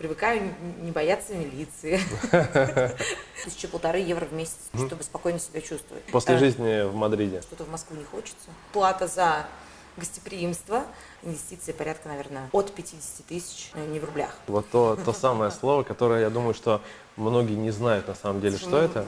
Привыкаю не бояться милиции. Тысяча полторы евро в месяц, чтобы спокойно себя чувствовать. После жизни в Мадриде. Что-то в Москву не хочется. Плата за гостеприимство, инвестиции порядка, наверное, от 50 тысяч, э, не в рублях. Вот то, то самое слово, которое, я думаю, что многие не знают на самом деле, что это.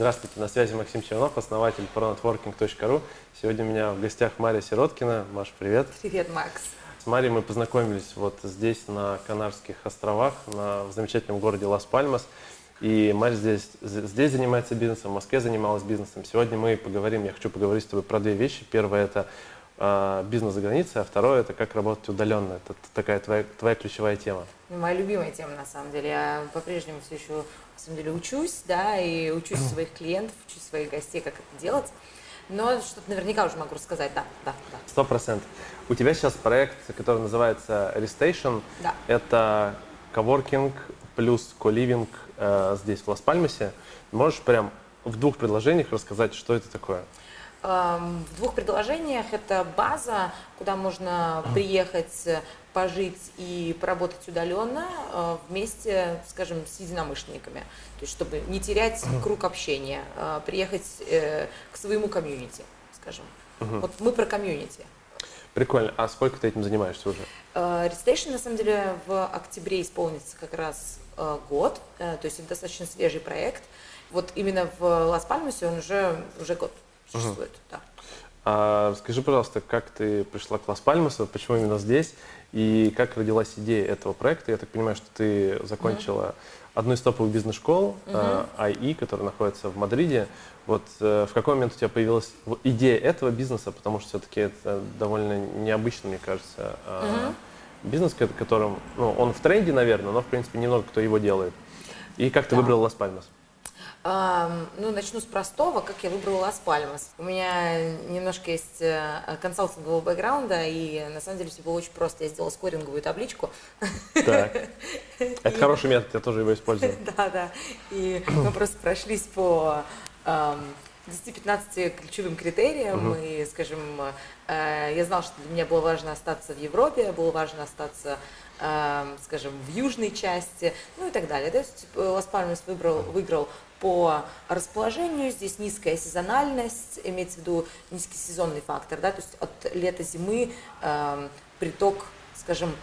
Здравствуйте, на связи Максим Чернов, основатель pronetworking.ru. Сегодня у меня в гостях Мария Сироткина. Маш, привет. Привет, Макс. С Марией мы познакомились вот здесь, на Канарских островах, на, в замечательном городе Лас-Пальмас. И Марь здесь, здесь занимается бизнесом, в Москве занималась бизнесом. Сегодня мы поговорим, я хочу поговорить с тобой про две вещи. Первое – это э, бизнес за границей, а второе – это как работать удаленно. Это такая твоя, твоя ключевая тема. Моя любимая тема, на самом деле. Я по-прежнему все еще, самом деле, учусь, да, и учусь своих клиентов, учусь своих гостей, как это делать. Но что-то наверняка уже могу рассказать, да, да, да. Сто процентов. У тебя сейчас проект, который называется Restation. Да. Это коворкинг плюс коливинг э, здесь, в Лас-Пальмасе. Можешь прям в двух предложениях рассказать, что это такое? Эм, в двух предложениях это база, куда можно приехать, пожить и поработать удаленно э, вместе, скажем, с единомышленниками. То есть, чтобы не терять круг общения, э, приехать э, к своему комьюнити, скажем. Вот мы про комьюнити. Прикольно. А сколько ты этим занимаешься уже? Restation, на самом деле, в октябре исполнится как раз год, то есть это достаточно свежий проект. Вот именно в Лас-Пальмасе он уже, уже год существует. Uh-huh. Да. А, скажи, пожалуйста, как ты пришла к Лас-Пальмасу, почему именно здесь, и как родилась идея этого проекта? Я так понимаю, что ты закончила uh-huh. одну из топовых бизнес-школ, uh-huh. IE, которая находится в Мадриде. Вот э, в какой момент у тебя появилась идея этого бизнеса, потому что все-таки это довольно необычно, мне кажется, uh-huh. бизнес, которым, ну, он в тренде, наверное, но, в принципе, немного кто его делает. И как ты да. выбрал Лас-Пальмас? Ну, начну с простого, как я выбрала Лас-Пальмас. У меня немножко есть э, консалтингового бэкграунда, и на самом деле все было очень просто. Я сделала скоринговую табличку. Так. Это хороший метод, я тоже его использую. Да, да. И мы просто прошлись по 10-15 ключевым критериям, угу. и, скажем, э, я знала, что для меня было важно остаться в Европе, было важно остаться, скажем, в южной части, ну и так далее. То есть э, Лас-Пальмас выбрал, выиграл по расположению, здесь низкая сезональность, имеется в виду низкий сезонный фактор, да, то есть от лета-зимы э, приток, скажем,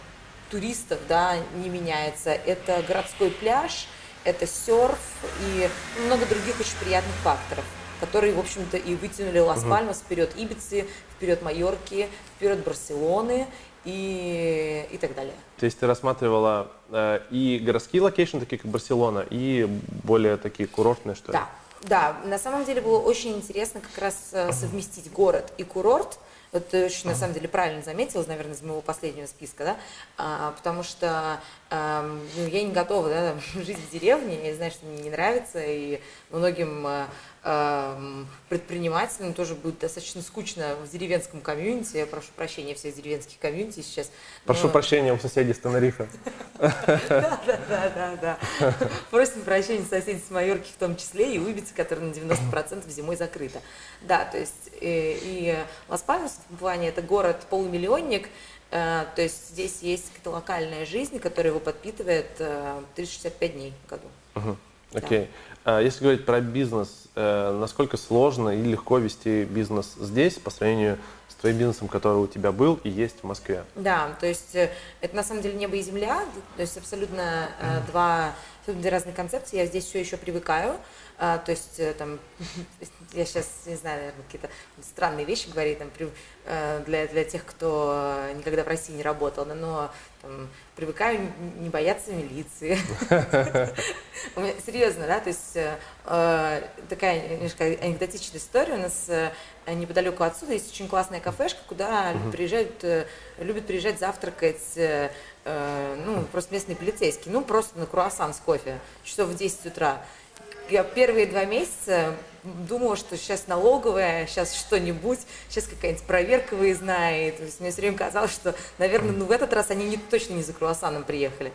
туристов, да, не меняется. Это городской пляж, это серф и много других очень приятных факторов которые, в общем-то, и вытянули Лас-Пальмас вперед Ибицы, вперед Майорки, вперед Барселоны и, и так далее. То есть ты рассматривала и городские location, такие как Барселона, и более такие курортные, что ли? Да, да. На самом деле было очень интересно как раз э, совместить город и курорт. Ты очень, на самом деле, правильно заметила, наверное, из моего последнего списка, да, а, потому что а, ну, я не готова да, жить в деревне, я знаю, что мне не нравится, и многим а, предпринимателям тоже будет достаточно скучно в деревенском комьюнити. Я прошу прощения всех деревенских комьюнити сейчас. Прошу но... прощения у соседей с Тенерифе. Да, да, да, да, да. Просим прощения соседей с Майорки в том числе и Уйбицы, которая на 90% зимой закрыта. Да, то есть э, и Лас-Пальмас в плане это город-полумиллионник, э, то есть здесь есть какая-то локальная жизнь, которая его подпитывает 365 э, дней в году. Окей. Okay. А если говорить про бизнес, э, насколько сложно и легко вести бизнес здесь по сравнению с твоим бизнесом, который у тебя был и есть в Москве? Да, то есть э, это на самом деле небо и земля, то есть абсолютно э, два две разные концепции. Я здесь все еще привыкаю, а, то есть там я сейчас не знаю, наверное, какие-то странные вещи говорить там для для тех, кто никогда в России не работал, но там, привыкаю не бояться милиции. Серьезно, да, то есть э, такая немножко анекдотичная история. У нас э, неподалеку отсюда есть очень классная кафешка, куда приезжают, э, любят приезжать завтракать ну, просто местные полицейские, ну, просто на круассан с кофе, часов в 10 утра. Я первые два месяца думала, что сейчас налоговая, сейчас что-нибудь, сейчас какая-нибудь проверка выездная. И, то есть мне все время казалось, что, наверное, ну, в этот раз они не, точно не за круассаном приехали.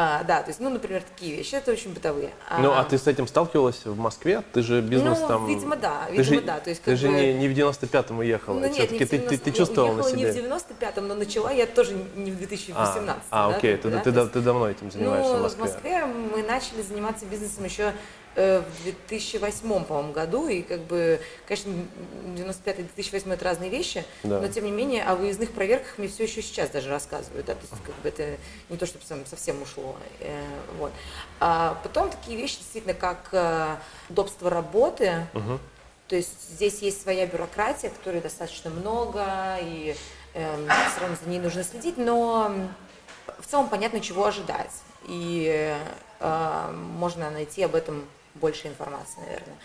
А, да, то есть, ну, например, такие вещи, это очень бытовые. Ну, а ты с этим сталкивалась в Москве? Ты же бизнес ну, там... видимо, да, ты видимо, же, да. То есть, ты как же бы... не, не в 95-м уехала, Ну, нет, все-таки не в ты, 90... ты, ты чувствовала на себе. не в 95-м, но начала я тоже не в 2018. А, а да, окей, как ты, бы, да, ты, да- есть- ты давно этим занимаешься ну, в Москве. в Москве мы начали заниматься бизнесом еще в 2008, по-моему, году, и как бы, конечно, 95-2008 это разные вещи, Да. но тем не менее о выездных проверках мне все еще сейчас даже рассказывают, да, то есть как бы это не то, чтобы совсем ушло, э, вот. А потом такие вещи действительно, как э, удобство работы, Мгм. то есть здесь есть своя бюрократия, которой достаточно много, и все равно за ней нужно следить, но в целом понятно, чего ожидать. И э, можно найти об этом больше информации, наверное.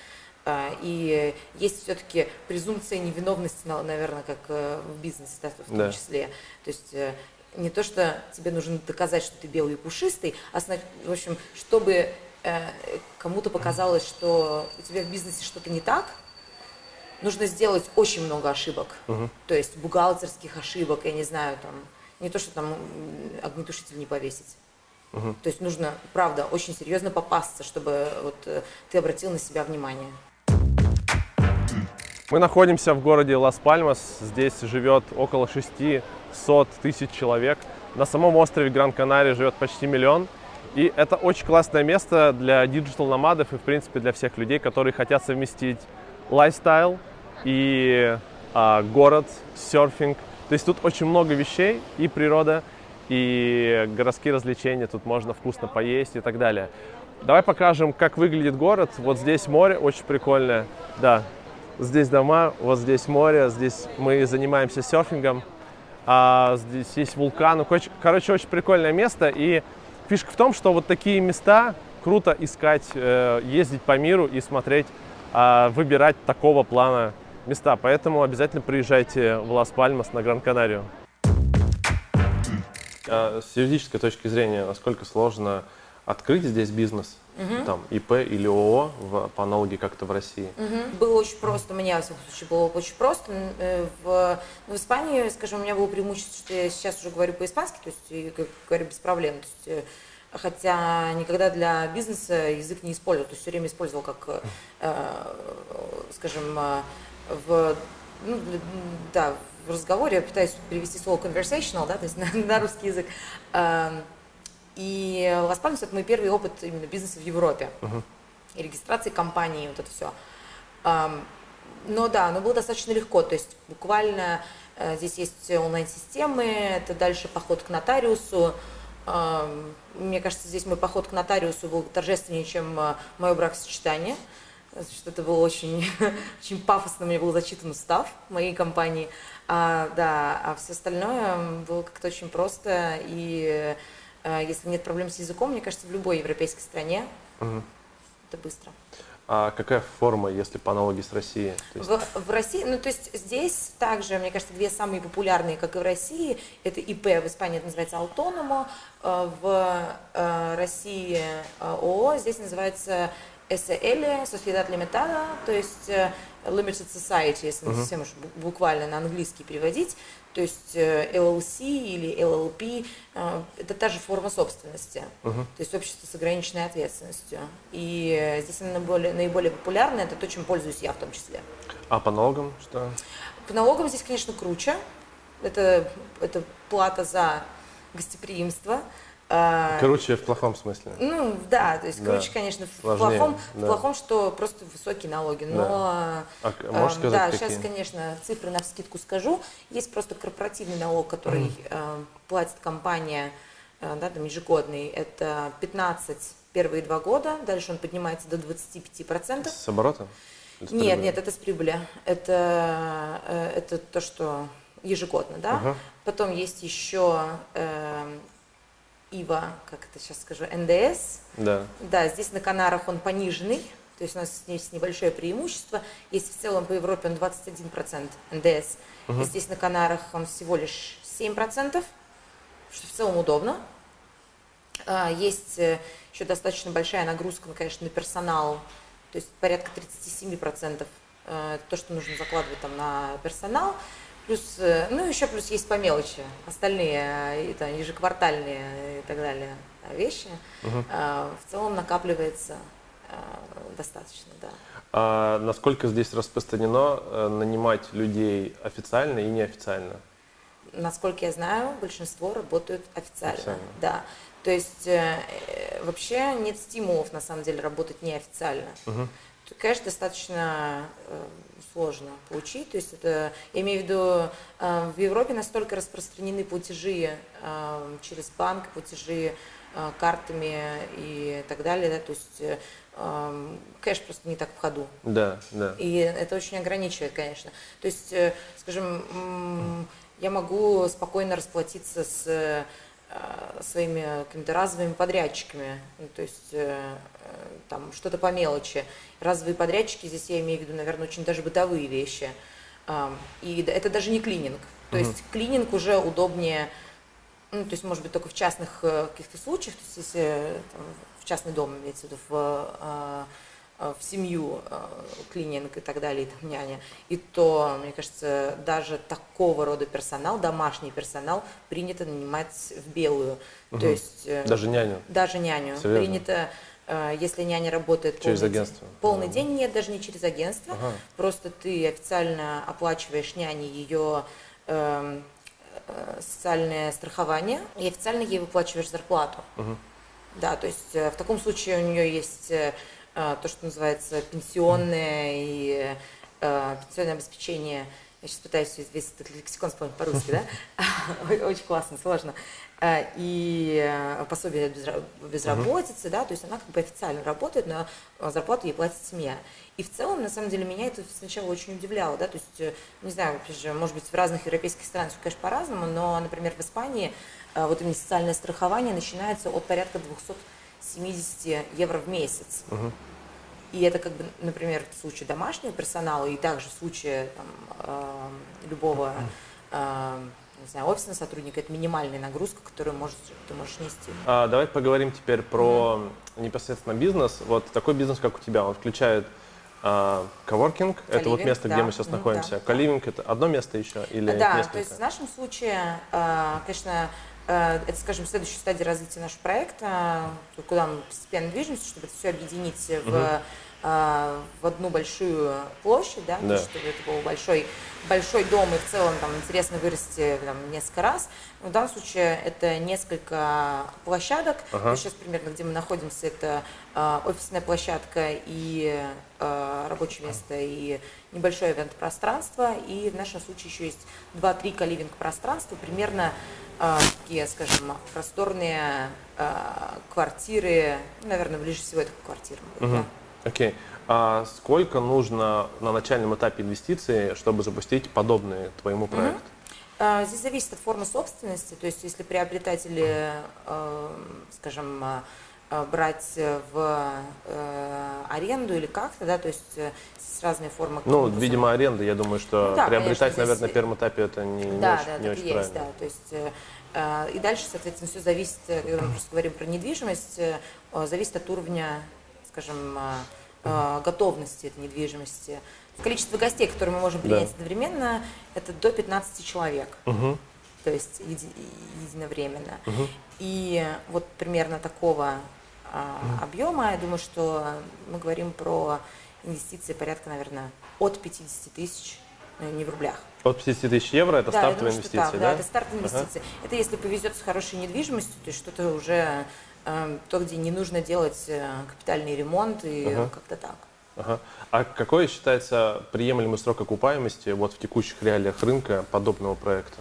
А, И есть все-таки презумпция невиновности, на- наверное, как э, в бизнесе, да, в том Да. числе. То есть э, не то, что тебе нужно доказать, что ты белый и пушистый, а, в общем, чтобы э, кому-то показалось, что у тебя в бизнесе что-то не так, нужно сделать очень много ошибок. Мгм. То есть бухгалтерских ошибок, я не знаю, там, не то, что там огнетушитель не повесить. То есть нужно, правда, очень серьезно попасться, чтобы вот э, ты обратил на себя внимание. Мы находимся в городе Лас-Пальмас. Здесь живет около 600 тысяч человек. На самом острове Гран-Канария живет почти миллион. И это очень классное место для digital nomad ов и, в принципе, для всех людей, которые хотят совместить лайфстайл и а, город, серфинг. То есть тут очень много вещей, и природа, и городские развлечения. Тут можно вкусно поесть и так далее. Давай покажем, как выглядит город. Вот здесь море, очень прикольное. Да, Здесь дома, вот здесь море, здесь мы занимаемся серфингом, а здесь есть вулкан. Короче, очень прикольное место. И фишка в том, что вот такие места круто искать, э, ездить по миру и смотреть, а, выбирать такого плана места. Поэтому обязательно приезжайте в Лас-Пальмас на Гран-Канарию. А С юридической точки зрения, насколько сложно открыть здесь бизнес, там ИП или ООО в- по аналогии как-то в России? Было очень просто, у меня, во всяком случае, было очень просто. Э, В, ну, в Испании, скажем, у меня было преимущество, что я сейчас уже говорю по-испански, то есть говорю без проблем. То есть, э, хотя никогда для бизнеса язык не использовал, то есть все время использовал как, э, скажем, в, ну, да, в разговоре я пытаюсь перевести слово conversational, да, то есть на, на русский язык. Эм, И Лас Пальмас это мой первый опыт именно бизнеса в Европе. И регистрации компании, вот это все. Но да, оно было достаточно легко. То есть буквально э, здесь есть онлайн-системы, это дальше поход к нотариусу. Ам, Мне кажется, здесь мой поход к нотариусу был торжественнее, чем э, мое бракосочетание. Что это было очень, очень пафосно, меня был зачитан устав моей компании. А, да, а все остальное было как-то очень просто. И э, если нет проблем с языком, мне кажется, в любой европейской стране это быстро. А какая форма, если по аналогии с Россией? Есть- В, в России, ну то есть здесь также, мне кажется, две самые популярные, как и в России, это ИП, в Испании это называется Autonomo, э, в э, России э, ООО, здесь называется SL, Sociedad Limitada, то есть э, Limited Society, если мы совсем уж бу- буквально на английский переводить, то есть э, LLC или LLP, э, это та же форма собственности, то есть общество с ограниченной ответственностью. И здесь она наиболее, наиболее популярная, это то, чем пользуюсь я в том числе. А по налогам что? По налогам здесь, конечно, круче. Это, это плата за гостеприимство. А, Короче, в плохом смысле. Ну, да, то есть Да. круче, конечно, в Сложнее, плохом, в да. плохом, что просто высокие налоги. Но, А к- можешь эм, сказать, да, какие? сейчас, конечно, цифры на скидку скажу. Есть просто корпоративный налог, который э, платит компания, э, да, там ежегодный. Это 15 первые два года, дальше он поднимается до 25%. С оборотом? Или с Нет, нет, это с прибыли. Это, э, это то, что ежегодно, да. Ага. Потом есть еще эм, ИВА, как это сейчас скажу, НДС. Да. Да, здесь на Канарах он пониженный, то есть у нас есть небольшое преимущество. Есть в целом по Европе он 21% НДС. И здесь на Канарах он всего лишь 7%, что в целом удобно. А, Есть э, еще достаточно большая нагрузка, ну, конечно, на персонал, то есть порядка 37% э, то, что нужно закладывать там на персонал. Плюс, э, ну еще плюс есть по мелочи, остальные, это ежеквартальные и так далее вещи. Угу. В целом накапливается достаточно, да. А насколько здесь распространено э, нанимать людей официально и неофициально? Насколько я знаю, большинство работают официально. официально. Да. То есть э, вообще нет стимулов на самом деле работать неофициально. Угу. Конечно, достаточно э, сложно получить. То есть это, я имею в виду, э, в Европе настолько распространены платежи э, через банк, платежи э, картами и так далее. Да, то есть э, кэш просто не так в ходу. Да, да. И это очень ограничивает, конечно. То есть, э, скажем, я могу спокойно расплатиться с э, своими какими-то разовыми подрядчиками, ну, то есть э, там что-то по мелочи. Разовые подрядчики, здесь я имею в виду, наверное, очень даже бытовые вещи. И это даже не клининг. То угу. есть клининг уже удобнее, ну, то есть, может быть, только в частных каких-то случаях, то есть, если там, в частный дом, имеется в виду, в, в семью, а, клининг и так далее, и там няня, и то, мне кажется, даже такого рода персонал, домашний персонал, принято нанимать в белую. Угу. То есть, э, даже няню? Даже няню. Серьезно? Принято если няня работает через полный агентство. День, полный ага. день, нет, даже не через агентство. Ага. Просто ты официально оплачиваешь няне ее э, социальное страхование и официально ей выплачиваешь зарплату. Угу. Да, то есть э, в таком случае у нее есть э, э, то, что называется пенсионное и пенсионное обеспечение. Я сейчас пытаюсь весь этот лексикон вспомнить по-русски, да? Очень классно, сложно. И пособие безработицы, да, то есть она как бы официально работает, но зарплату ей платит семья. И в целом, на самом деле, меня это сначала очень удивляло, да, то есть, не знаю, опять же, может быть, в разных европейских странах, конечно, по-разному, но, например, в Испании а, вот именно социальное страхование начинается от порядка 270 евро в месяц. Угу. И это как бы, например, в случае домашнего персонала и также в случае там, э, любого э, не знаю, офисного сотрудника, это минимальная нагрузка, которую можешь, ты можешь нести. А, давай поговорим теперь про mm-hmm. непосредственно бизнес. Вот такой бизнес, как у тебя, он включает а, коворкинг – это вот место, да. где мы сейчас находимся. Да. Каливинг – это одно место еще или Да, несколько? то есть в нашем случае, конечно, Э, это, скажем, следующая стадия развития нашего проекта, куда мы постепенно движемся, чтобы это все объединить в, угу. в одну большую площадь, да, да. чтобы это был большой, большой дом и в целом там интересно вырасти там, несколько раз. в данном случае это несколько площадок. Ага. сейчас примерно, где мы находимся, это э, офисная площадка и э, рабочее место, и небольшое ивент-пространство. И в нашем случае еще есть 2-3 каливинг пространства, примерно такие, скажем, просторные а, квартиры, наверное, ближе всего это к квартирам. Угу. Окей. Okay. А сколько нужно на начальном этапе инвестиций, чтобы запустить подобный твоему проекту? Угу. Здесь зависит от формы собственности, то есть если приобретатели, скажем, брать в аренду или как-то, да, то есть с разной формой. Ну, видимо, аренда, я думаю, что ну, да, приобретать, конечно, наверное, здесь... на первом этапе это не, да, не очень, да, не очень есть, правильно. Да, то есть Э, и дальше, соответственно, все зависит, э, когда мы просто говорим про недвижимость, э, зависит от уровня, скажем, готовности этой недвижимости. Количество гостей, которые мы можем принять да. одновременно, это до 15 человек. Угу. То есть еди, единовременно. Угу. И вот примерно такого. Объема, я думаю, что мы говорим про инвестиции порядка, наверное, от 50 тысяч, не в рублях. От 50 тысяч евро это да, стартовые думаю, инвестиции, так, да? Да, это стартовые инвестиции. Ага. Это если повезет с хорошей недвижимостью, то есть что-то уже э, то, где не нужно делать э, капитальный ремонт и ага. как-то так. Ага. А какой считается приемлемый срок окупаемости вот в текущих реалиях рынка подобного проекта?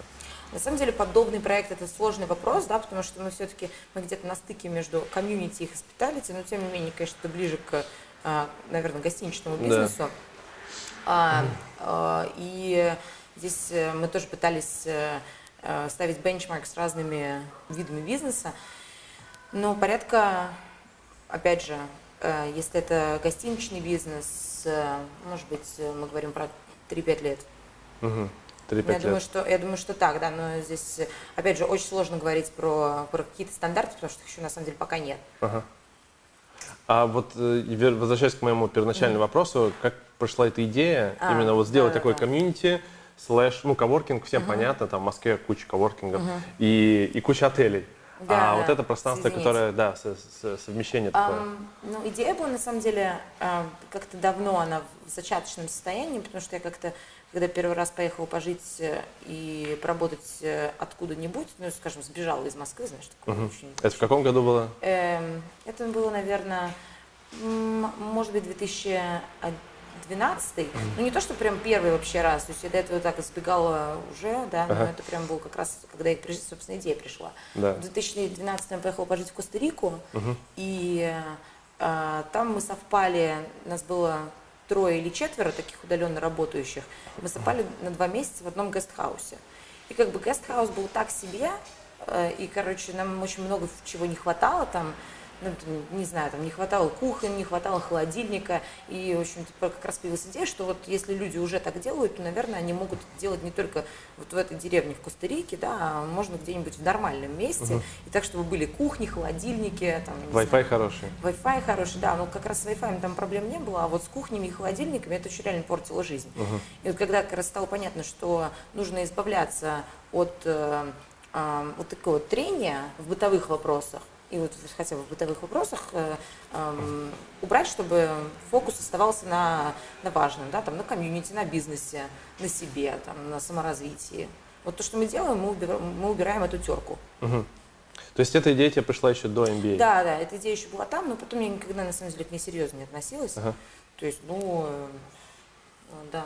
На самом деле подобный проект это сложный вопрос, да, потому что мы все-таки мы где-то на стыке между комьюнити и хоспиталити, но тем не менее, конечно, это ближе к, э, наверное, гостиничному бизнесу. Да. А, а, и Здесь э, мы тоже пытались э, э, ставить бенчмарк с разными видами бизнеса, но порядка, опять же, если это гостиничный бизнес, может быть, мы говорим про 3-5 лет. Угу. 3-5 я лет. Думаю, что, я думаю, что так, да, но здесь, опять же, очень сложно говорить про, про какие-то стандарты, потому что их еще на самом деле пока нет. Ага. А вот возвращаясь к моему первоначальному mm. вопросу, как прошла эта идея, а, именно вот сделать да, такой да. комьюнити, слэш, ну, коворкинг, всем uh-huh. понятно, там в Москве куча коворкингов uh-huh. и, и куча отелей. Да, а вот это пространство, соединить. которое, да, со, со, совмещение такое. Um, ну, идея была, на самом деле, uh, как-то давно она в зачаточном состоянии, потому что я как-то, когда первый раз поехала пожить э, и поработать э, откуда-нибудь, ну, скажем, сбежала из Москвы, знаешь, такое очень... Это в каком году было? Um, это было, наверное, может быть, 2011 12 ну не то, что прям первый вообще раз, то есть я до этого так избегала уже, да, но ага. это прям был как раз, когда, я, собственно, идея пришла. Да. В 2012 я поехала пожить в Коста-Рику, угу. и а, там мы совпали, нас было трое или четверо таких удаленно работающих, мы совпали на два месяца в одном гестхаусе. И как бы гестхаус был так себе, э, и, короче, нам очень много чего не хватало там, ну, не знаю, там не хватало кухни, не хватало холодильника, и, в общем-то, как раз появилась идея, что вот если люди уже так делают, то, наверное, они могут делать не только вот в этой деревне в Коста-Рике, да, а можно где-нибудь в нормальном месте, угу. и так, чтобы были кухни, холодильники, там, Wi-Fi хороший. Wi-Fi хороший, да, но как раз с Wi-Fi там проблем не было, а вот с кухнями и холодильниками это очень реально портило жизнь. Угу. И вот когда как раз стало понятно, что нужно избавляться от э, э, вот такого трения в бытовых вопросах, и вот хотя бы в бытовых вопросах э, э, убрать, чтобы фокус оставался на, на важном, да, там, на комьюнити, на бизнесе, на себе, там, на саморазвитии. Вот то, что мы делаем, мы убираем, мы убираем эту терку. Угу. То есть эта идея тебе пришла еще до MBA? Да, да, эта идея еще была там, но потом я никогда, на самом деле, к ней серьезно не относилась. Ага. То есть, ну, э, да.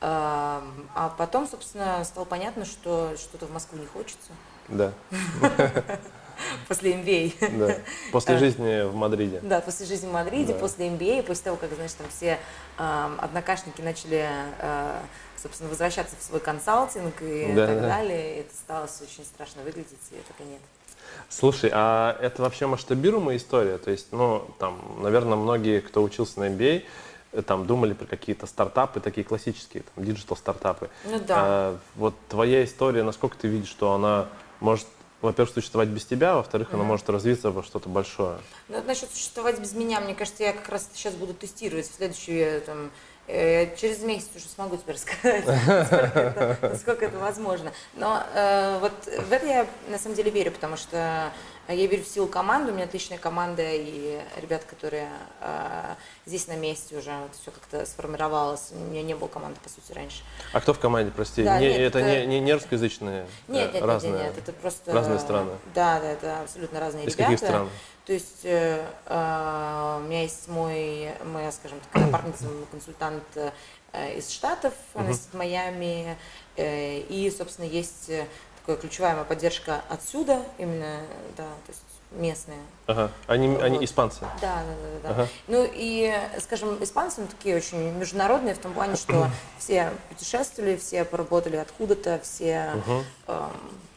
А, а потом, собственно, стало понятно, что что-то в Москву не хочется. Да. после MBA. Да. После жизни в Мадриде. Да, после жизни в Мадриде, да. после MBA, после того, как, знаешь, там все э, однокашники начали, э, собственно, возвращаться в свой консалтинг и да, так да. далее, это стало все очень страшно выглядеть, и так и нет. Слушай, а это вообще масштабируемая история? То есть, ну, там, наверное, многие, кто учился на MBA, э, там думали про какие-то стартапы, такие классические, там, digital стартапы. Ну да. А, вот твоя история, насколько ты видишь, что она может во-первых, существовать без тебя, во-вторых, mm-hmm. она может развиться во что-то большое. Ну, вот насчет существовать без меня, мне кажется, я как раз сейчас буду тестировать в следующие там, э, через месяц уже смогу тебе рассказать, насколько это, насколько это возможно. Но э, вот в это я на самом деле верю, потому что я верю в силу команды, у меня отличная команда и ребята, которые э, здесь на месте уже вот все как-то сформировалось. У меня не было команды, по сути, раньше. А кто в команде, прости? Да, не, нет, это, это не, не русскоязычные? Нет, нет, разные, нет, нет, это просто... Разные страны? Да, да, это абсолютно разные Из ребята. каких стран? То есть э, э, у меня есть мой, моя, скажем так, напарница, консультант э, из Штатов, она uh-huh. из Майами, э, и, собственно, есть ключевая моя поддержка отсюда, именно, да, то есть местные. Ага. Они, вот. они испанцы? Да, да, да. да. Ага. Ну и, скажем, испанцы ну, такие очень международные в том плане, что все путешествовали, все поработали откуда-то, все угу. эм,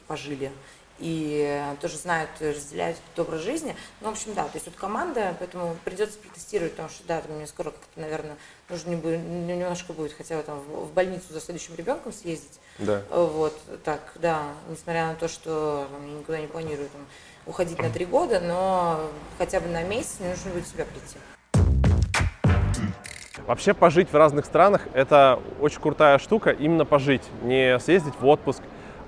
пожили и тоже знают, разделяют этот образ жизни. Ну, в общем, да, то есть вот команда, поэтому придется протестировать, потому что, да, мне скоро как-то, наверное, нужно немножко будет хотя бы там в больницу за следующим ребенком съездить. Да. Вот, так, да, несмотря на то, что там, я никуда не планирую там, уходить на три года, но хотя бы на месяц мне нужно будет себя прийти. Вообще пожить в разных странах – это очень крутая штука, именно пожить, не съездить в отпуск,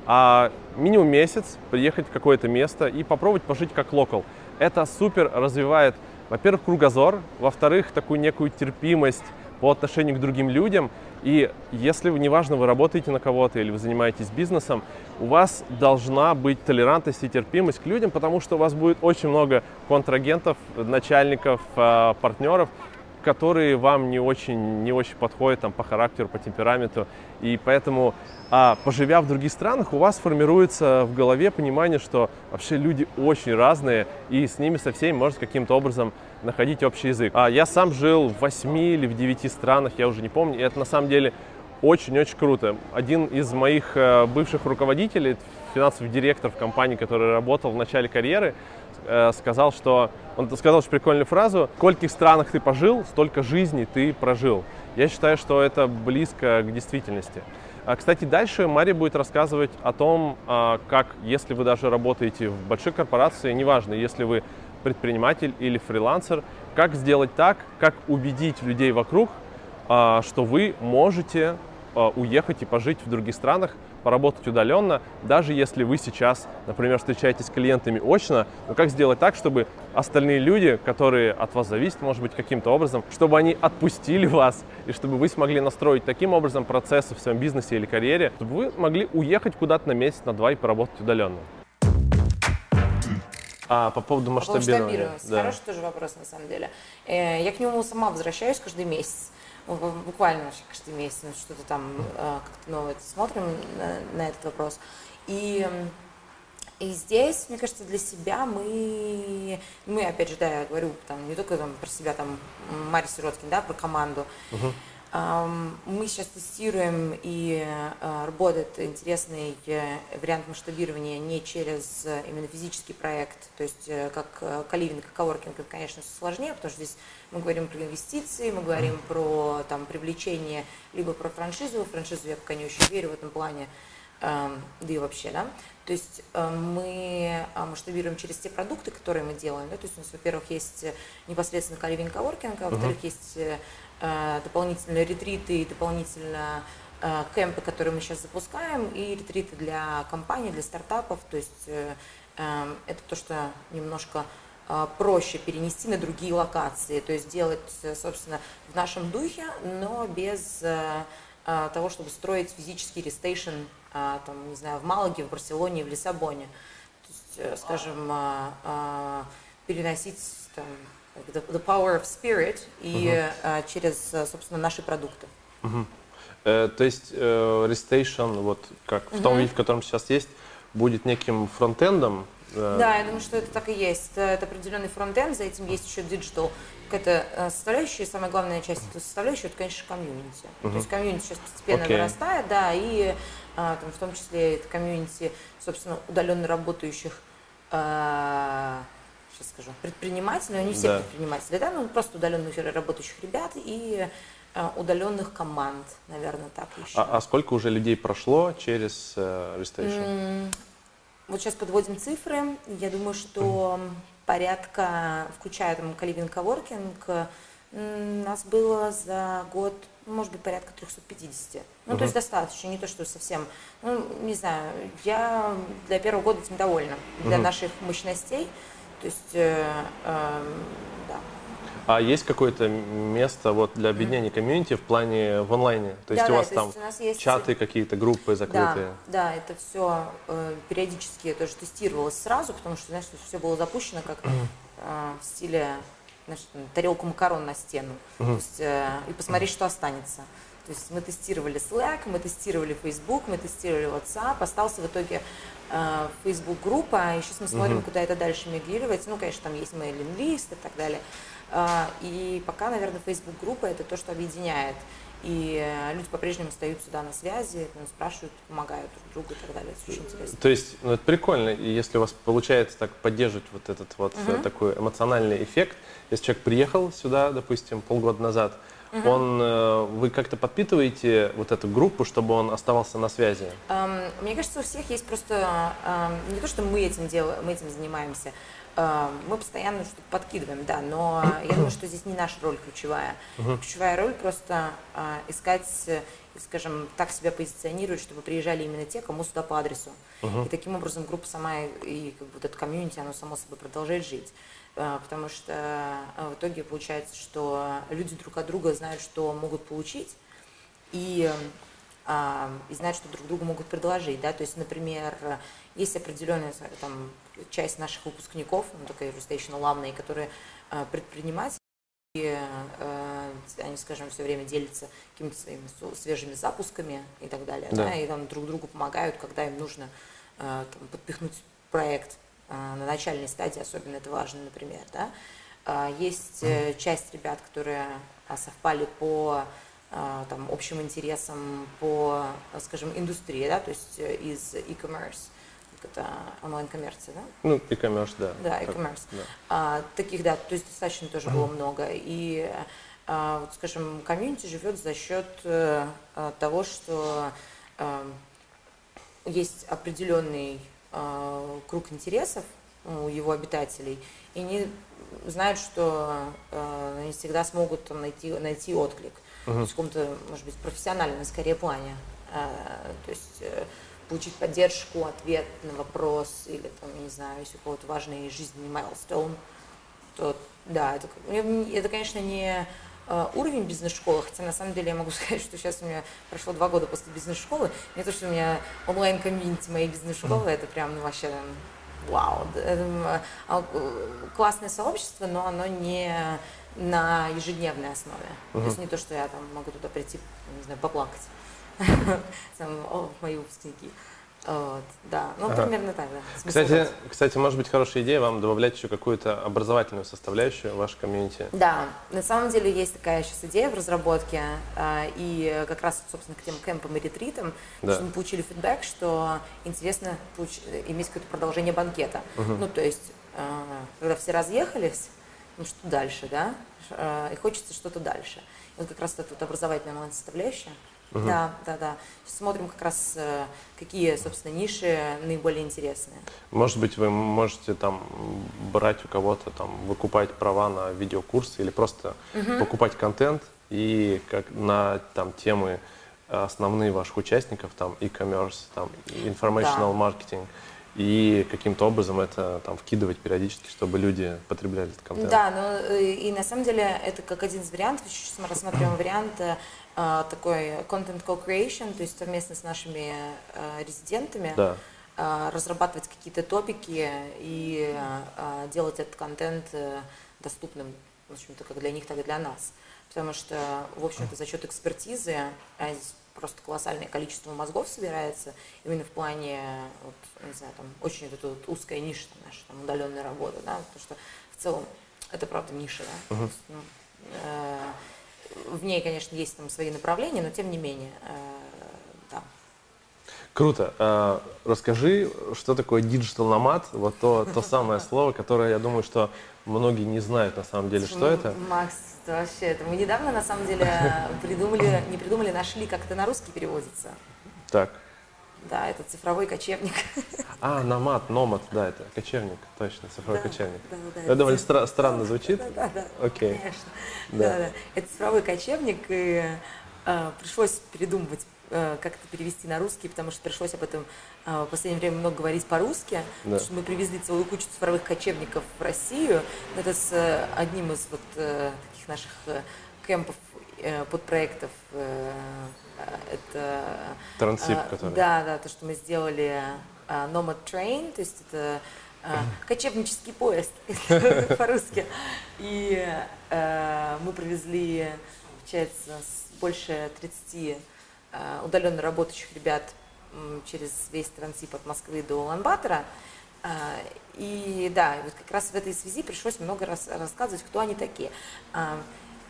а минимум месяц приехать в какое-то место и попробовать пожить как локал. Это супер развивает, во-первых, кругозор, во-вторых, такую некую терпимость по отношению к другим людям. И если, неважно, вы работаете на кого-то или вы занимаетесь бизнесом, у вас должна быть толерантность и терпимость к людям, потому что у вас будет очень много контрагентов, начальников, а, партнеров, которые вам не очень, не очень подходят там, по характеру, по темпераменту. И поэтому, а, поживя в других странах, у вас формируется в голове понимание, что вообще люди очень разные, и с ними со всеми можно каким-то образом находить общий язык. А я сам жил в 8 или в 9 странах, я уже не помню, и это на самом деле очень-очень круто. Один из моих э, бывших руководителей, финансовый директор в компании, который работал в начале карьеры, э, сказал, что он сказал очень прикольную фразу: "В скольких странах ты пожил, столько жизней ты прожил". Я считаю, что это близко к действительности. А, кстати, дальше Мария будет рассказывать о том, а, как, если вы даже работаете в большой корпорации, неважно, если вы предприниматель или фрилансер, как сделать так, как убедить людей вокруг, а, что вы можете уехать и пожить в других странах, поработать удаленно, даже если вы сейчас, например, встречаетесь с клиентами очно, но как сделать так, чтобы остальные люди, которые от вас зависят, может быть, каким-то образом, чтобы они отпустили вас, и чтобы вы смогли настроить таким образом процессы в своем бизнесе или карьере, чтобы вы могли уехать куда-то на месяц, на два и поработать удаленно. А, по поводу масштабирования. По поводу масштабирования. Да. Хороший тоже вопрос, на самом деле. Э, я к нему сама возвращаюсь каждый месяц. Буквально вообще каждый месяц ну, что-то там э, как-то новое смотрим на, на этот вопрос. И и здесь, мне кажется, для себя мы, мы опять же, да, я говорю там, не только там, про себя, там, Мария Сироткин, да, про команду. Uh-huh. Мы сейчас тестируем и э, работает интересный э, вариант масштабирования не через э, именно физический проект, то есть как каливинг, как коворкинг, это, конечно, сложнее, потому что здесь мы говорим про инвестиции, мы говорим про там, привлечение, либо про франшизу. Франшизу я пока не очень верю в этом плане, да и вообще, да. То есть мы масштабируем через те продукты, которые мы делаем. Да? То есть у нас, во-первых, есть непосредственно каливинг коворкинг, а во-вторых, uh-huh. есть дополнительные ретриты, дополнительно э, кемпы, которые мы сейчас запускаем, и ретриты для компаний, для стартапов. То есть э, это то, что немножко проще перенести на другие локации, то есть делать, собственно, в нашем духе, но без того, чтобы строить физический Restation, там, не знаю, в Малаге, в Барселоне, в Лиссабоне. То есть, скажем, переносить там, the, the power of spirit и uh-huh. через, э, собственно, наши продукты. Uh-huh. Э, то есть э, Restation, вот как в том виде, в котором сейчас есть, будет неким фронтендом? Э... Да, я думаю, что это так и есть. Это определенный фронтенд, за этим есть еще digital какая-то э, составляющая, и самая главная часть этой составляющей, это, конечно, комьюнити. Uh-huh. То есть комьюнити сейчас постепенно okay. вырастает, да, и а, там, в том числе это комьюнити, собственно, удаленно работающих а, сейчас скажу, предприниматели, но не все да. предприниматели, да, ну просто удаленных работающих ребят и э, удаленных команд, наверное, так еще. А, а сколько уже людей прошло через э, Restation? Mm, вот сейчас подводим цифры. Я думаю, что mm. порядка, включая там Каливин Коворкинг, нас было за год, ну, может быть, порядка 350. Ну, uh-huh. то есть достаточно, не то, что совсем, ну, не знаю, я для первого года этим довольна. Для uh-huh. наших мощностей то есть, э, э, да. А есть какое-то место вот для объединения комьюнити в плане в онлайне? То есть да, у вас да, там у есть... чаты какие-то, группы закрытые? Да, да это все э, периодически тоже тестировалось сразу, потому что, знаешь, все было запущено как э, в стиле знаешь, тарелку макарон на стену. То есть, э, и посмотреть, что останется. То есть мы тестировали Slack, мы тестировали Facebook, мы тестировали WhatsApp. Остался в итоге э, Facebook группа. И сейчас мы смотрим, uh-huh. куда это дальше мигрировать. Ну, конечно, там есть mailing лист и так далее. Э, и пока, наверное, Facebook группа это то, что объединяет. И э, люди по-прежнему остаются сюда на связи, ну, спрашивают, помогают друг другу и так далее. Это очень интересно. То есть, ну, это прикольно, и если у вас получается так поддерживать вот этот вот uh-huh. такой эмоциональный эффект, если человек приехал сюда, допустим, полгода назад, Угу. Он, э, вы как-то подпитываете вот эту группу, чтобы он оставался на связи? Um, мне кажется, у всех есть просто um, не то, что мы этим делаем, мы этим занимаемся. Uh, мы постоянно что-то подкидываем, да, но я думаю, что здесь не наша роль ключевая. Uh-huh. Ключевая роль просто uh, искать, скажем, так себя позиционировать, чтобы приезжали именно те, кому сюда по адресу. Uh-huh. И таким образом группа сама и как бы, вот это комьюнити, оно само собой продолжает жить. А, потому что а, в итоге получается, что люди друг от друга знают, что могут получить, и, а, и знают, что друг другу могут предложить. Да? То есть, например, есть определенная там, часть наших выпускников, ну, такая Station ламные, которые предприниматели, и они, скажем, все время делятся какими-то своими свежими запусками и так далее, да. Да, и там друг другу помогают, когда им нужно там, подпихнуть проект на начальной стадии, особенно это важно, например, да, а, есть э, часть ребят, которые а, совпали по там, общим интересам, по, скажем, индустрии, да, то есть э, из e-commerce, это онлайн-коммерция, да? Ну, e-commerce, да. Да, e-commerce. Да. А, таких, да, то есть достаточно тоже было много. И, а, вот, скажем, комьюнити живет за счет а, того, что а, есть определенный Э, круг интересов у его обитателей, и они знают, что э, они всегда смогут там, найти, найти отклик. есть в каком-то, может быть, профессиональном скорее плане. Э, то есть э, получить поддержку, ответ на вопрос или там, я не знаю, если у кого-то важный жизненный майлстоун, то да, это, это конечно, не уровень бизнес-школы, хотя на самом деле я могу сказать, что сейчас у меня прошло два года после бизнес-школы, не то, что у меня онлайн-комьюнити моей бизнес-школы, это прям ну, вообще вау, это, а, классное сообщество, но оно не на ежедневной основе. Uh-huh. То есть не то, что я там могу туда прийти, не знаю, поплакать. Там, мои выпускники. Вот, да, ну ага. примерно так, да. кстати, кстати, может быть хорошая идея вам добавлять еще какую-то образовательную составляющую в ваш комьюнити. Да, на самом деле есть такая сейчас идея в разработке, а, и как раз, собственно, к тем кемпам и ретритам, да. что мы получили фидбэк, что интересно получ... иметь какое-то продолжение банкета. Угу. Ну, то есть, а, когда все разъехались, ну что дальше, да, а, и хочется что-то дальше. И вот как раз эта вот образовательная онлайн-составляющая, Угу. Да, да, да. Сейчас смотрим как раз, э, какие, собственно, ниши наиболее интересные. Может быть, вы можете там брать у кого-то, там, выкупать права на видеокурсы или просто угу. покупать контент и как на там темы основные ваших участников, там, e-commerce, там, informational да. marketing – и каким-то образом это там вкидывать периодически, чтобы люди потребляли этот контент. Да, но э, и на самом деле это как один из вариантов. Сейчас мы рассматриваем вариант э, такой content co-creation, то есть совместно с нашими э, резидентами да. э, разрабатывать какие-то топики и делать этот контент э, доступным, в общем-то, как для них, так и для нас. Потому что, в общем-то, за счет экспертизы, а здесь просто колоссальное количество мозгов собирается, именно в плане, вот, не знаю, там, очень вот эта вот узкая ниша наша, там, удаленная работа, да, потому что в целом это правда ниша, да, uh-huh. ну, э, в ней, конечно, есть там свои направления, но тем не менее, э, да. Круто. А, расскажи, что такое digital nomad, вот то, то самое слово, которое, я думаю, что многие не знают на самом деле, что это. Макс, это вообще, это мы недавно на самом деле придумали, не придумали, нашли, как это на русский переводится. Так. Да, это цифровой кочевник. А, номад, номад, да, это кочевник, точно, цифровой да, кочевник. Да, да, это довольно стра- странно звучит. Да, да, да. Окей. Конечно. Да. Да, да. Это цифровой кочевник, и э, пришлось передумывать Э, как это перевести на русский, потому что пришлось об этом э, в последнее время много говорить по-русски, да. потому что мы привезли целую кучу цифровых кочевников в Россию. Это с э, одним из вот таких наших кемпов подпроектов. Это Трансип, который. Да, да, то, что мы сделали Nomad Train, то есть это кочевнический поезд по-русски. И мы привезли, получается, больше 30 Э, удаленно работающих ребят через весь трансип от Москвы до Улан-Батора. Э, и да, вот как раз в этой связи пришлось много раз рассказывать, кто они такие. Э,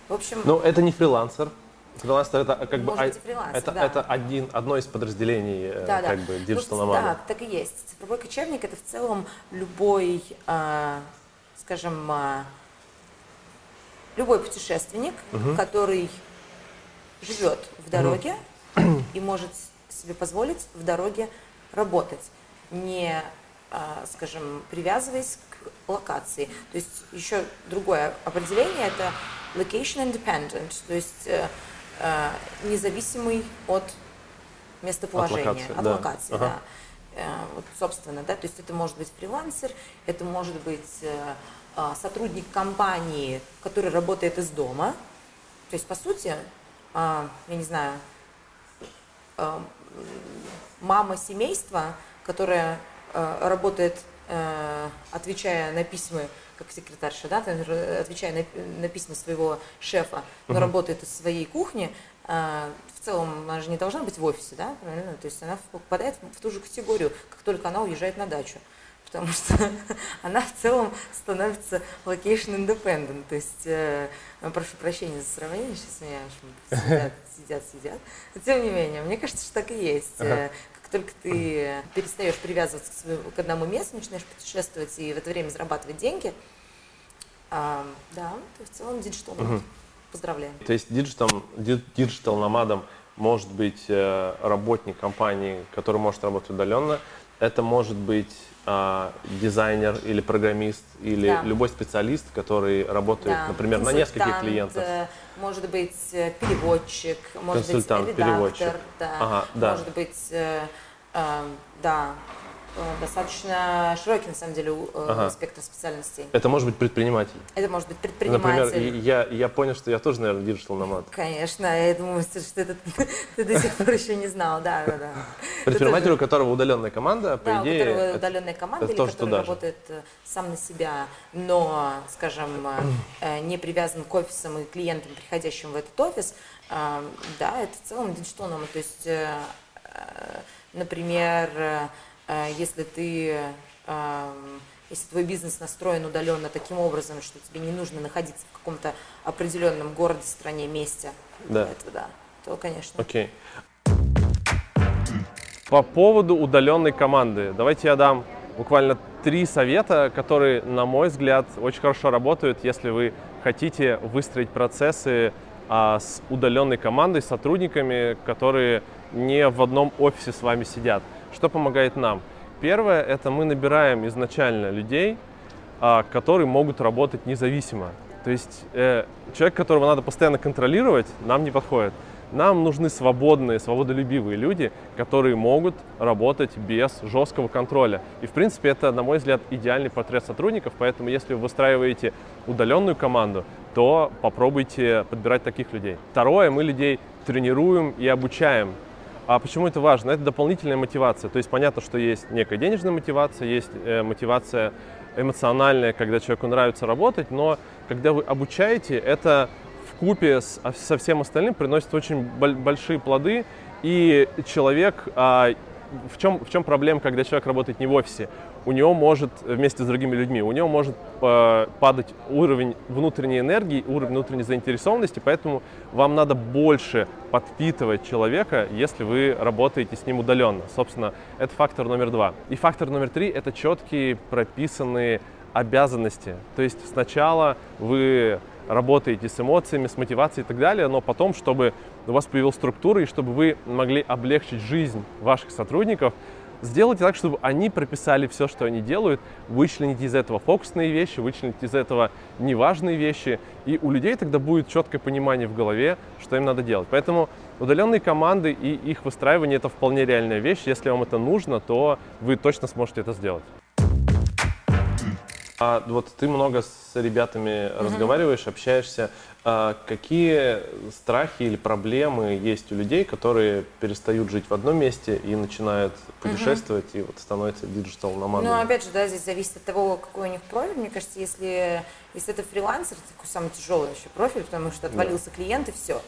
в общем... Ну, это не фрилансер. Фрилансер это как бы это, да. это один, одно из подразделений да, как да. бы digital ну, Да, так и есть. Цифровой кочевник это в целом любой, скажем, любой путешественник, угу. который живет в дороге, угу и может себе позволить в дороге работать, не, а, скажем, привязываясь к локации. То есть еще другое определение – это location independent, то есть э, э, независимый от местоположения, от локации, от да. Локации, ага. да. Э, вот, собственно, да, то есть это может быть фрилансер, это может быть а, сотрудник компании, который работает из дома. То есть, по сути, я не знаю, Э, мама семейства, которая э, работает, э, отвечая на письма, как секретарша, да, отвечая на, на письма своего шефа, но угу. работает из своей кухни, в целом она же не должна быть в офисе, да, правильно? То есть она попадает в ту же категорию, как только она уезжает на дачу потому что она в целом становится location independent. То есть, э, прошу прощения за сравнение, сейчас меня съедят, съедят, съедят. Но тем не менее, мне кажется, что так и есть. Ага. Э, только ты перестаешь привязываться к, своему, к одному месту, начинаешь путешествовать и в это время зарабатывать деньги, э, да, ты в целом digital угу. Поздравляю. То есть digital nomad ом может быть э, работник компании, который может работать удаленно. Это может быть а, дизайнер или программист или Да. любой специалист, который работает, Да, например, на нескольких клиентов. э, Может быть, э, переводчик, может Консультант, быть, редактор, переводчик. да, Ага, да. может быть, э, э, да, достаточно широкий, на самом деле, у- э, Ага. спектр специальностей. Это может быть предприниматель. Это может быть Например, предприниматель. и я, я понял, что я тоже, наверное, digital nomad. Конечно, я думаю, что что это ты до сих пор еще не знал, да, да, да. Предприниматель, у которого удаленная команда, по Да, у идее, которого это- удаленная команда, или который работает э, сам на себя, но, скажем, э, э, не привязан к офисам и клиентам, приходящим в этот офис, э, да, это в целом digital. То есть, э, э, например, э, э, если ты э, если твой бизнес настроен удаленно таким образом, что тебе не нужно находиться в каком-то определенном городе, стране, месте, Да. этого, да, то, конечно. Окей. По поводу удаленной команды, давайте я дам буквально три совета, которые, на мой взгляд, очень хорошо работают, если вы хотите выстроить процессы а, с удаленной командой, с сотрудниками, которые не в одном офисе с вами сидят. Что помогает нам? Первое, это мы набираем изначально людей, а, которые могут работать независимо. То есть э, человек, которого надо постоянно контролировать, нам не подходит. Нам нужны свободные, свободолюбивые люди, которые могут работать без жесткого контроля. И, в принципе, это, на мой взгляд, идеальный портрет сотрудников. Поэтому, если вы выстраиваете удаленную команду, то попробуйте подбирать таких людей. Второе, мы людей тренируем и обучаем. А почему это важно? Это дополнительная мотивация. То есть понятно, что есть некая денежная мотивация, есть э, мотивация эмоциональная, когда человеку нравится работать, но когда вы обучаете, это в купе а, со всем остальным приносит очень бол- большие плоды, и человек а, в чем, в чем проблема, когда человек работает не в офисе? У него может, вместе с другими людьми, у него может э, падать уровень внутренней энергии, уровень внутренней заинтересованности, поэтому вам надо больше подпитывать человека, если вы работаете с ним удаленно. Собственно, это фактор номер два. И фактор номер три – это четкие прописанные обязанности. То есть сначала вы работаете с эмоциями, с мотивацией и так далее, но потом, чтобы у вас появилась структура и чтобы вы могли облегчить жизнь ваших сотрудников, сделайте так, чтобы они прописали все, что они делают, вычлените из этого фокусные вещи, вычлените из этого неважные вещи, и у людей тогда будет четкое понимание в голове, что им надо делать. Поэтому удаленные команды и их выстраивание это вполне реальная вещь. Если вам это нужно, то вы точно сможете это сделать. А вот ты много с ребятами разговариваешь, общаешься. А какие страхи или проблемы есть у людей, которые перестают жить в одном месте и начинают путешествовать и вот становятся digital nomad ами? Ну, опять же, да, здесь зависит от того, какой у них профиль. Мне кажется, если, если это фрилансер, это такой самый тяжелый вообще профиль, потому что отвалился клиент и все.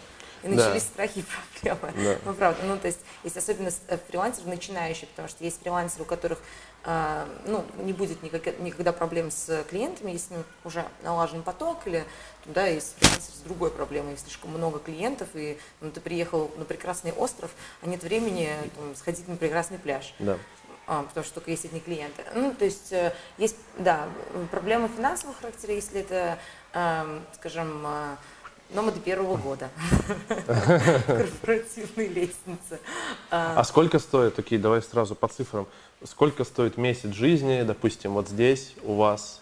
И Да. начались страхи и проблемы. Да. Ну, правда. Ну, то есть, есть особенно э, фрилансер начинающий, потому что есть фрилансеры, у которых ну, не будет никак- никогда проблем с клиентами, если уже налажен поток, или да, есть фрилансер с другой проблемой, слишком много клиентов, и ну, ты приехал на прекрасный остров, а нет времени там, сходить на прекрасный пляж. Да. А, потому что только есть одни клиенты. Ну, то есть э, есть, да, проблемы финансового характера, если это, эм, скажем, номады первого года, корпоративные лестницы. А, А сколько стоит, окей, давай сразу по цифрам, сколько стоит месяц жизни, допустим, вот здесь у вас?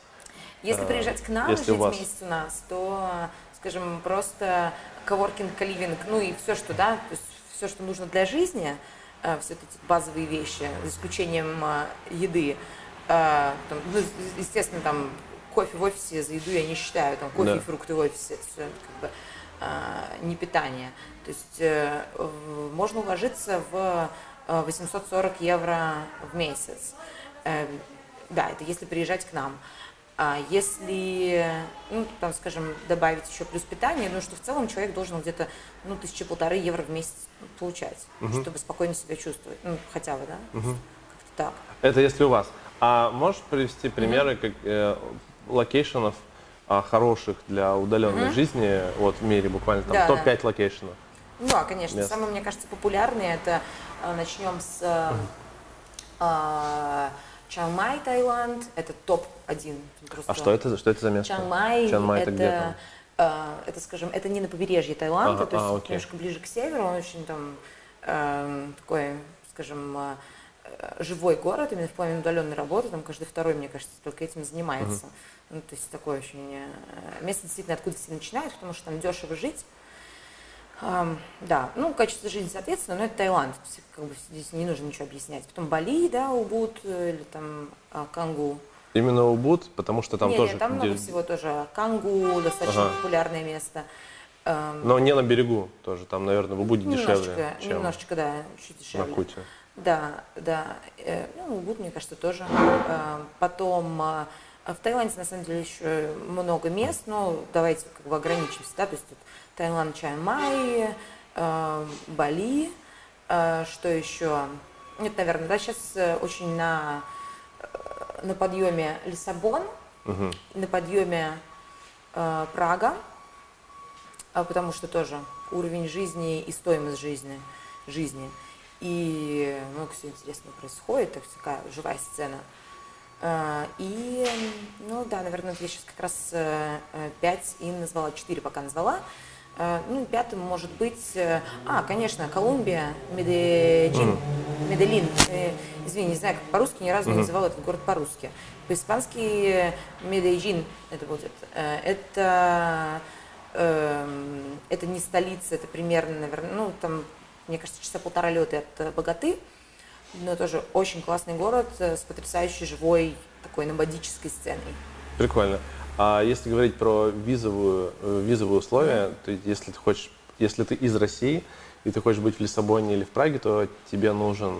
Если э, приезжать к нам, жить месяц у нас, то, скажем, просто коворкинг, каливинг, ну и все, что, да, то есть все, что нужно для жизни, э, все эти базовые вещи, за исключением э, еды, там, ну, естественно, там кофе в офисе за еду я не считаю, там кофе Да. и фрукты в офисе, это все как бы э, не питание. То есть э, можно уложиться в э, 840 евро в месяц. Э, Да, это если приезжать к нам. А если, ну, там, скажем, добавить еще плюс питание, ну, что в целом человек должен где-то, ну, тысячи полторы евро в месяц получать, чтобы спокойно себя чувствовать. Ну, хотя бы, да? Как-то так. Это если у вас. А можешь привести примеры как, э, location ов а, хороших для удаленной жизни вот, в мире, буквально там Да, топ-5 location ов? Ну, да, конечно. Мест. Самые, мне кажется, популярные это э, начнем с э, э, Чангмай, Таиланд. Это топ-1. А что это, что это за место? Чангмай, Чангмай это это, где там? э, это, скажем, это не на побережье Таиланда, Ага, то есть а, окей. немножко ближе к северу, он очень там э, такой, скажем, живой город, именно в плане удаленной работы, там каждый второй, мне кажется, только этим занимается. Uh-huh. Ну, то есть такое очень э, место действительно откуда все начинают, потому что там дешево жить. Um, да, ну, качество жизни, соответственно, но это Таиланд, как бы здесь не нужно ничего объяснять. Потом Бали, да, Убуд или там а, Кангу. Именно Убуд, потому что там нет, тоже... Нет, там много всего тоже. Кангу, достаточно ага. популярное место. Но не на берегу тоже, там, наверное, в Убуде немножечко, дешевле, чем Немножечко, да, чуть дешевле. на Куте. Да, да. Э, ну, Убуд, мне кажется, тоже. Потом в Таиланде, на самом деле, еще много мест, но давайте как бы ограничимся, да, то есть тут Таиланд, Чай-Май, э, Бали, э, что еще? Нет, наверное, да, сейчас э, очень на, э, на подъеме Лиссабон, угу. на подъеме э, Прага, э, потому что тоже уровень жизни и стоимость жизни, жизни. И много всего интересного происходит, так такая живая сцена – а, и, ну да, наверное, я сейчас как раз э, пять и назвала, четыре пока назвала. А, ну, пятым может быть, э, а, конечно, Колумбия, Медельин, Меделин, э, извини, не знаю, как по-русски, ни разу не называла этот город по-русски. По-испански Медельин это будет. Это, эм, это не столица, это примерно, наверное, ну, там, мне кажется, часа полтора лета от Богаты но тоже очень классный город э, с потрясающей живой такой номадической сценой. Прикольно. А если говорить про визовую, э, визовые условия, mm-hmm. то если ты хочешь, если ты из России и ты хочешь быть в Лиссабоне или в Праге, то тебе нужен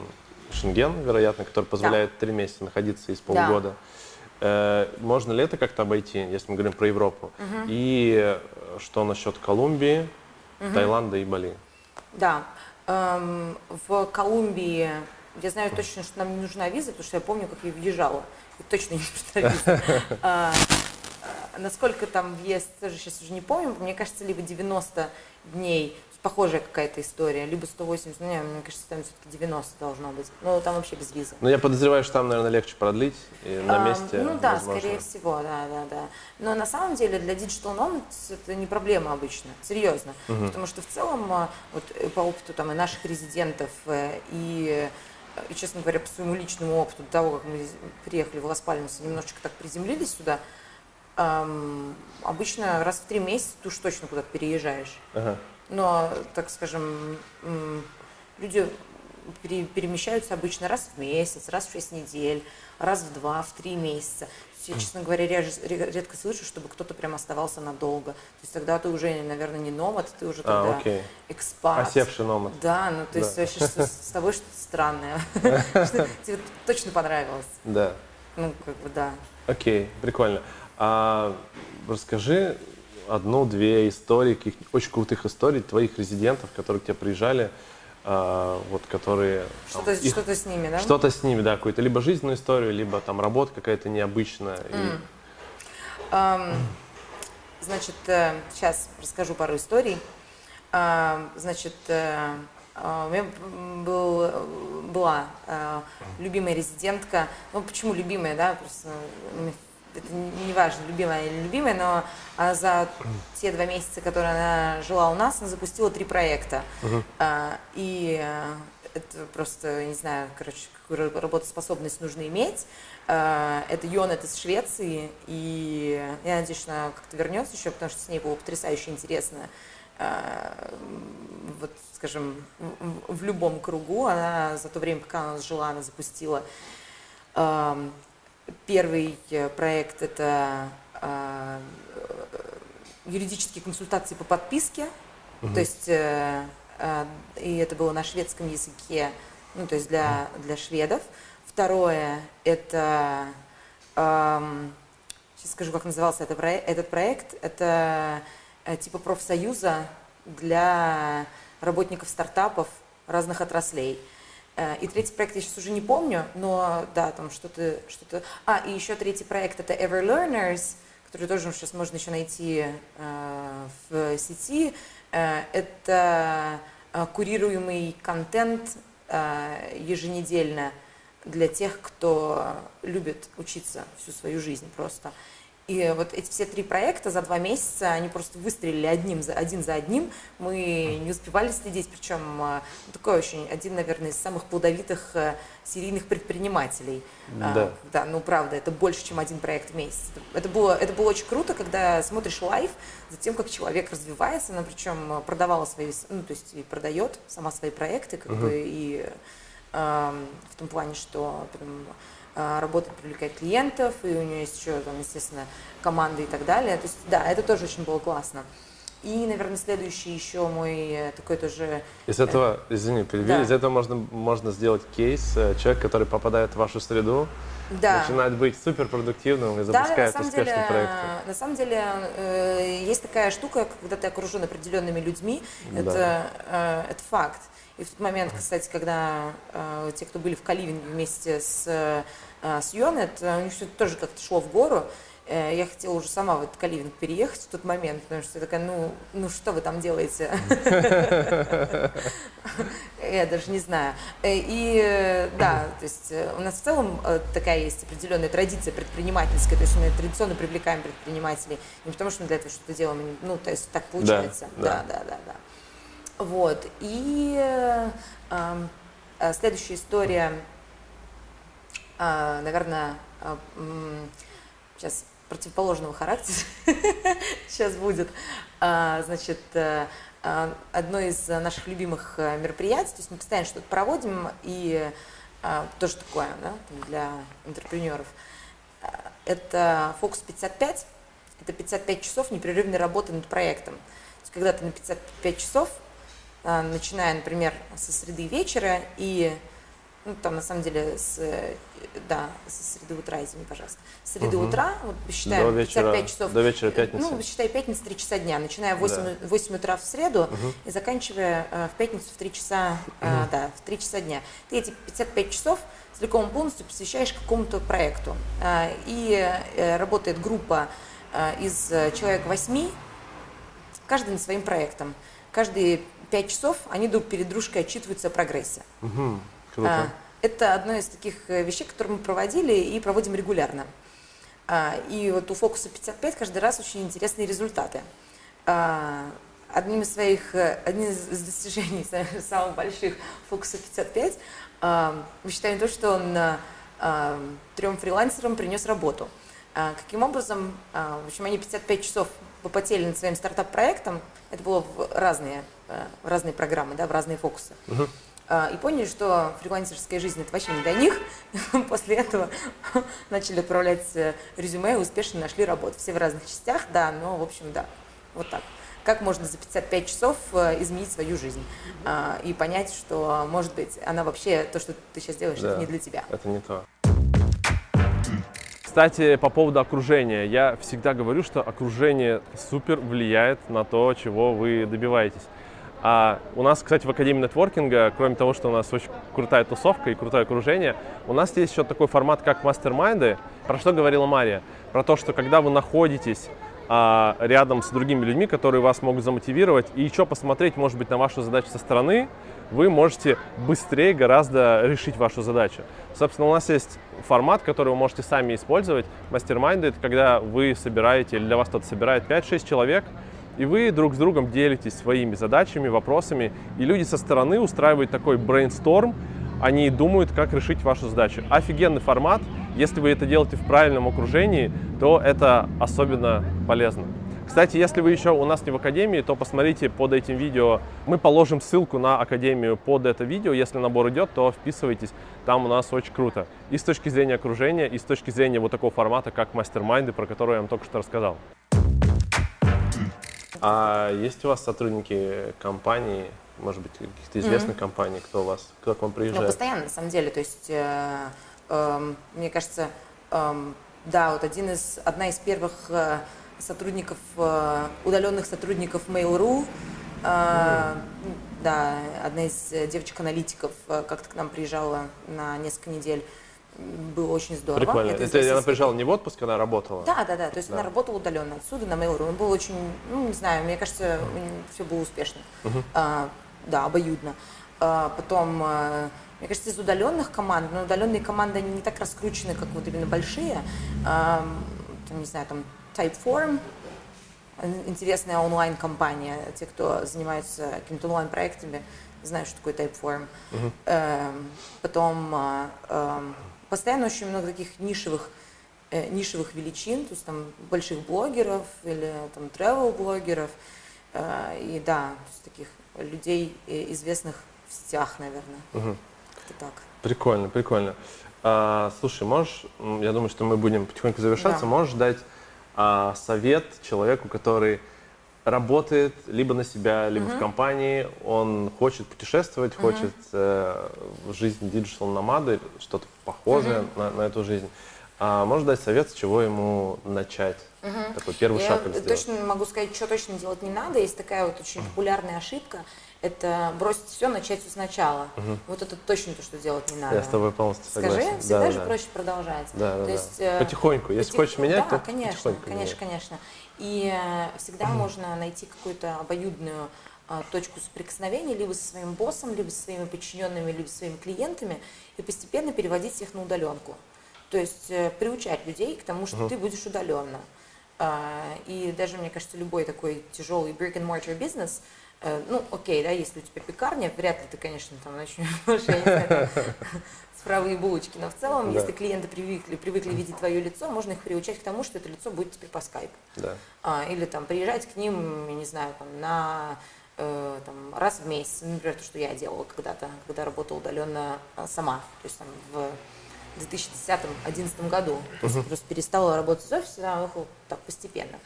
Шенген, вероятно, который позволяет три да. месяца находиться из полгода. Да. Э, можно ли это как-то обойти, если мы говорим про Европу? Угу. И что насчет Колумбии, угу. Таиланда и Бали? Да. Эм, в Колумбии я знаю точно, что нам не нужна виза, потому что я помню, как я въезжала. И точно не нужна виза. А, а, насколько там въезд, тоже сейчас уже не помню, мне кажется, либо 90 дней, похожая какая-то история, либо 180, ну, не, мне кажется, там все-таки 90 должно быть. Но там вообще без визы. Ну, я подозреваю, что там, наверное, легче продлить и на месте. А, ну да, возможно. скорее всего, да, да, да. Но на самом деле для Digital Nomads это не проблема обычно, серьезно. Угу. Потому что в целом, а, вот э, по опыту там и наших резидентов, э, и и, честно говоря, по своему личному опыту, до того, как мы приехали в Лас-Пальмас, немножечко так приземлились сюда, эм, обычно раз в три месяца ты уж точно куда-то переезжаешь. Ага. Но, так скажем, люди пере, перемещаются обычно раз в месяц, раз в шесть недель, раз в два, в три месяца. Я, честно говоря, редко слышу, чтобы кто-то прям оставался надолго. То есть тогда ты уже, наверное, не номад, ты уже тогда а, окей. экспат. Осевший номад. Да, ну то есть да. вообще что, с тобой что-то странное. Тебе точно понравилось. Да. Ну, как бы да. Окей, прикольно. А расскажи одну-две истории, каких очень крутых историй твоих резидентов, которые к тебе приезжали, а, вот которые... Что-то, их, что-то с ними, да? Что-то с ними, да, какую-то либо жизненную историю, либо там работа какая-то необычная. Mm. И... Um, значит, сейчас э, расскажу пару историй. Uh, значит, uh, у меня был, была uh, любимая резидентка. Ну, почему любимая, да? Просто это не важно, любимая или любимая, но а за те два месяца, которые она жила у нас, она запустила три проекта. Uh-huh. А, и а, это просто, не знаю, короче, какую работоспособность нужно иметь. А, это Йонет из Швеции, и я надеюсь, что она как-то вернется еще, потому что с ней было потрясающе интересно. А, вот, скажем, в, в любом кругу. Она за то время, пока она жила, она запустила Первый э, проект – это э, юридические консультации по подписке, угу. то есть э, и это было на шведском языке, ну то есть для для шведов. Второе – это э, сейчас скажу, как назывался это этот проект. Это типа профсоюза для работников стартапов разных отраслей. Э, и третий проект я сейчас уже не помню, но да, там что-то, что-то. А, и еще третий проект это Ever Learners, который тоже сейчас можно еще найти э, в сети. Э, это э, курируемый контент э, еженедельно для тех, кто любит учиться всю свою жизнь просто. И вот эти все три проекта за два месяца, они просто выстрелили одним за, один за одним. Мы не успевали следить, причем э, такой очень, один, наверное, из самых плодовитых э, серийных предпринимателей. А, да. да, ну правда, это больше, чем один проект в месяц. Это было, это было очень круто, когда смотришь live за тем, как человек развивается, она причем продавала свои, ну то есть и продает сама свои проекты, как угу. бы и э, в том плане, что прям, а, работает, привлекает клиентов, и у нее есть еще, там, естественно, команды и так далее. То есть, да, это тоже очень было классно. И, наверное, следующий еще мой э, такой тоже... Из этого, извини, перебью, да. из этого можно, можно сделать кейс. Э, человек, который попадает в вашу среду, да. начинает быть суперпродуктивным и запускает да, успешный деле, проект. На самом деле э, есть такая штука, когда ты окружен определенными людьми, да. это, э, это факт. И в тот момент, кстати, когда э, те, кто были в Каливинге вместе с, э, с Юанет, у них все тоже как-то шло в гору. Э, я хотела уже сама в этот Каливинг переехать в тот момент, потому что я такая, ну, ну что вы там делаете? Я даже не знаю. Э, и да, то есть э, у нас в целом такая есть определенная традиция предпринимательская, то есть мы традиционно привлекаем предпринимателей, не потому что мы для этого что-то делаем, ну, то есть так получается. Да, да, да, да. Вот. И э, э, следующая история, наверное, э, сейчас противоположного характера сейчас будет. Э, значит, э, одно из наших любимых мероприятий, то есть мы постоянно что-то проводим, и э, тоже такое да, для интерпренеров. Это Focus 55, это 55 часов непрерывной работы над проектом. То есть когда ты на 55 часов а, начиная, например, со среды вечера и ну, там на самом деле с, да, со среды утра, извини, пожалуйста. С среды угу. утра, вот считаем, до вечера, 55 часов. До вечера пятницы. Ну, считай, пятница 3 часа дня, начиная в 8, да. 8 утра в среду угу. и заканчивая э, в пятницу в 3 часа, угу. э, да, в 3 часа дня. Ты эти 55 часов целиком полностью посвящаешь какому-то проекту. Э, и э, работает группа э, из человек 8, каждый над своим проектом. Каждый пять часов они друг перед дружкой отчитываются о прогрессе. Угу, круто. А, это одно из таких э, вещей, которые мы проводили и проводим регулярно. А, и вот у фокуса 55 каждый раз очень интересные результаты. А, одним из своих, э, одним из достижений самых больших фокуса 55 мы считаем то, что он трем фрилансерам принес работу. Каким образом? В общем, они 55 часов попотели над своим стартап-проектом. Это было в разные Э, в разные программы, да, в разные фокусы. Угу. И поняли, что фрилансерская жизнь это вообще не для них. После этого начали отправлять э, резюме и успешно нашли работу. Все в разных частях, да, но в общем, да, вот так. Как можно за 55 часов э, изменить свою жизнь mm и понять, что, может быть, она вообще, то, что ты сейчас делаешь, да, это не для тебя. Это не то. Кстати, по поводу окружения. Я всегда говорю, что окружение супер влияет на то, чего вы добиваетесь. А у нас, кстати, в Академии нетворкинга, кроме того, что у нас очень крутая тусовка и крутое окружение, у нас есть еще такой формат, как мастер-майнды. Про что говорила Мария? Про то, что когда вы находитесь а, рядом с другими людьми, которые вас могут замотивировать, и еще посмотреть, может быть, на вашу задачу со стороны, вы можете быстрее гораздо решить вашу задачу. Собственно, у нас есть формат, который вы можете сами использовать. Мастер-майнды — это когда вы собираете, или для вас кто-то собирает 5-6 человек, и вы друг с другом делитесь своими задачами, вопросами, и люди со стороны устраивают такой брейнсторм, они думают, как решить вашу задачу. Офигенный формат. Если вы это делаете в правильном окружении, то это особенно полезно. Кстати, если вы еще у нас не в Академии, то посмотрите под этим видео. Мы положим ссылку на Академию под это видео. Если набор идет, то вписывайтесь. Там у нас очень круто. И с точки зрения окружения, и с точки зрения вот такого формата, как мастер-майнды, про который я вам только что рассказал. А есть у вас сотрудники компании, может быть, каких-то известных mm-hmm. компаний, кто у вас, кто к вам приезжает? Ну, постоянно, на самом деле. То есть, э, э, мне кажется, э, да, вот один из, одна из первых э, сотрудников, э, удаленных сотрудников Mail.ru, э, mm-hmm. да, одна из девочек-аналитиков э, как-то к нам приезжала на несколько недель было очень здорово. Прикольно. Это, Это она приезжала не в отпуск, она работала? Да, да, да. То есть да. она работала удаленно отсюда на Mail.ru. Он был очень, ну, не знаю, мне кажется, все было успешно. Uh-huh. А, да, обоюдно. А, потом, а, мне кажется, из удаленных команд, но удаленные команды, они не так раскручены, как вот именно большие. А, там, не знаю, там Typeform, интересная онлайн-компания. Те, кто занимается какими-то онлайн-проектами, знают, что такое Typeform. Эм, потом эм, постоянно очень много таких нишевых э, нишевых величин, то есть там больших блогеров или там travel блогеров э, и да, то есть таких людей э, известных в сетях, наверное. Угу. Как-то так. Прикольно, прикольно. А, слушай, можешь, я думаю, что мы будем потихоньку завершаться, да. можешь дать а, совет человеку, который работает либо на себя, либо угу. в компании, он хочет путешествовать, угу. хочет э, жизнь digital nomad ы, что-то похожее угу. на, на эту жизнь. А можешь дать совет, с чего ему начать? Угу. Такой первый Я шаг. Я точно могу сказать, что точно делать не надо. Есть такая вот очень популярная ошибка это бросить все, начать все сначала. Угу. Вот это точно то, что делать не надо. Я с тобой полностью согласен. Скажи, всегда да, же да. проще продолжать. Да, да, то есть, да. Потихоньку. Если потих... хочешь менять, да, то конечно, потихоньку конечно, менять. конечно. И э, всегда можно найти какую-то обоюдную э, точку соприкосновения либо со своим боссом, либо со своими подчиненными, либо со своими клиентами и постепенно переводить их на удаленку. То есть э, приучать людей к тому, что угу. ты будешь удаленно. И даже, мне кажется, любой такой тяжелый brick-and-mortar бизнес – Э, ну, окей, да, если у тебя пекарня, вряд ли ты, конечно, там начнешь, цифровые булочки, но в целом, да. если клиенты привыкли, привыкли видеть твое лицо, можно их приучать к тому, что это лицо будет теперь по скайпу. Да. А, или там приезжать к ним, я не знаю, там, на э, там, раз в месяц, например, то, что я делала когда-то, когда работала удаленно а, сама, то есть там в 2010-2011 году. То есть uh-huh. просто перестала работать из офиса, да, уехала так постепенно.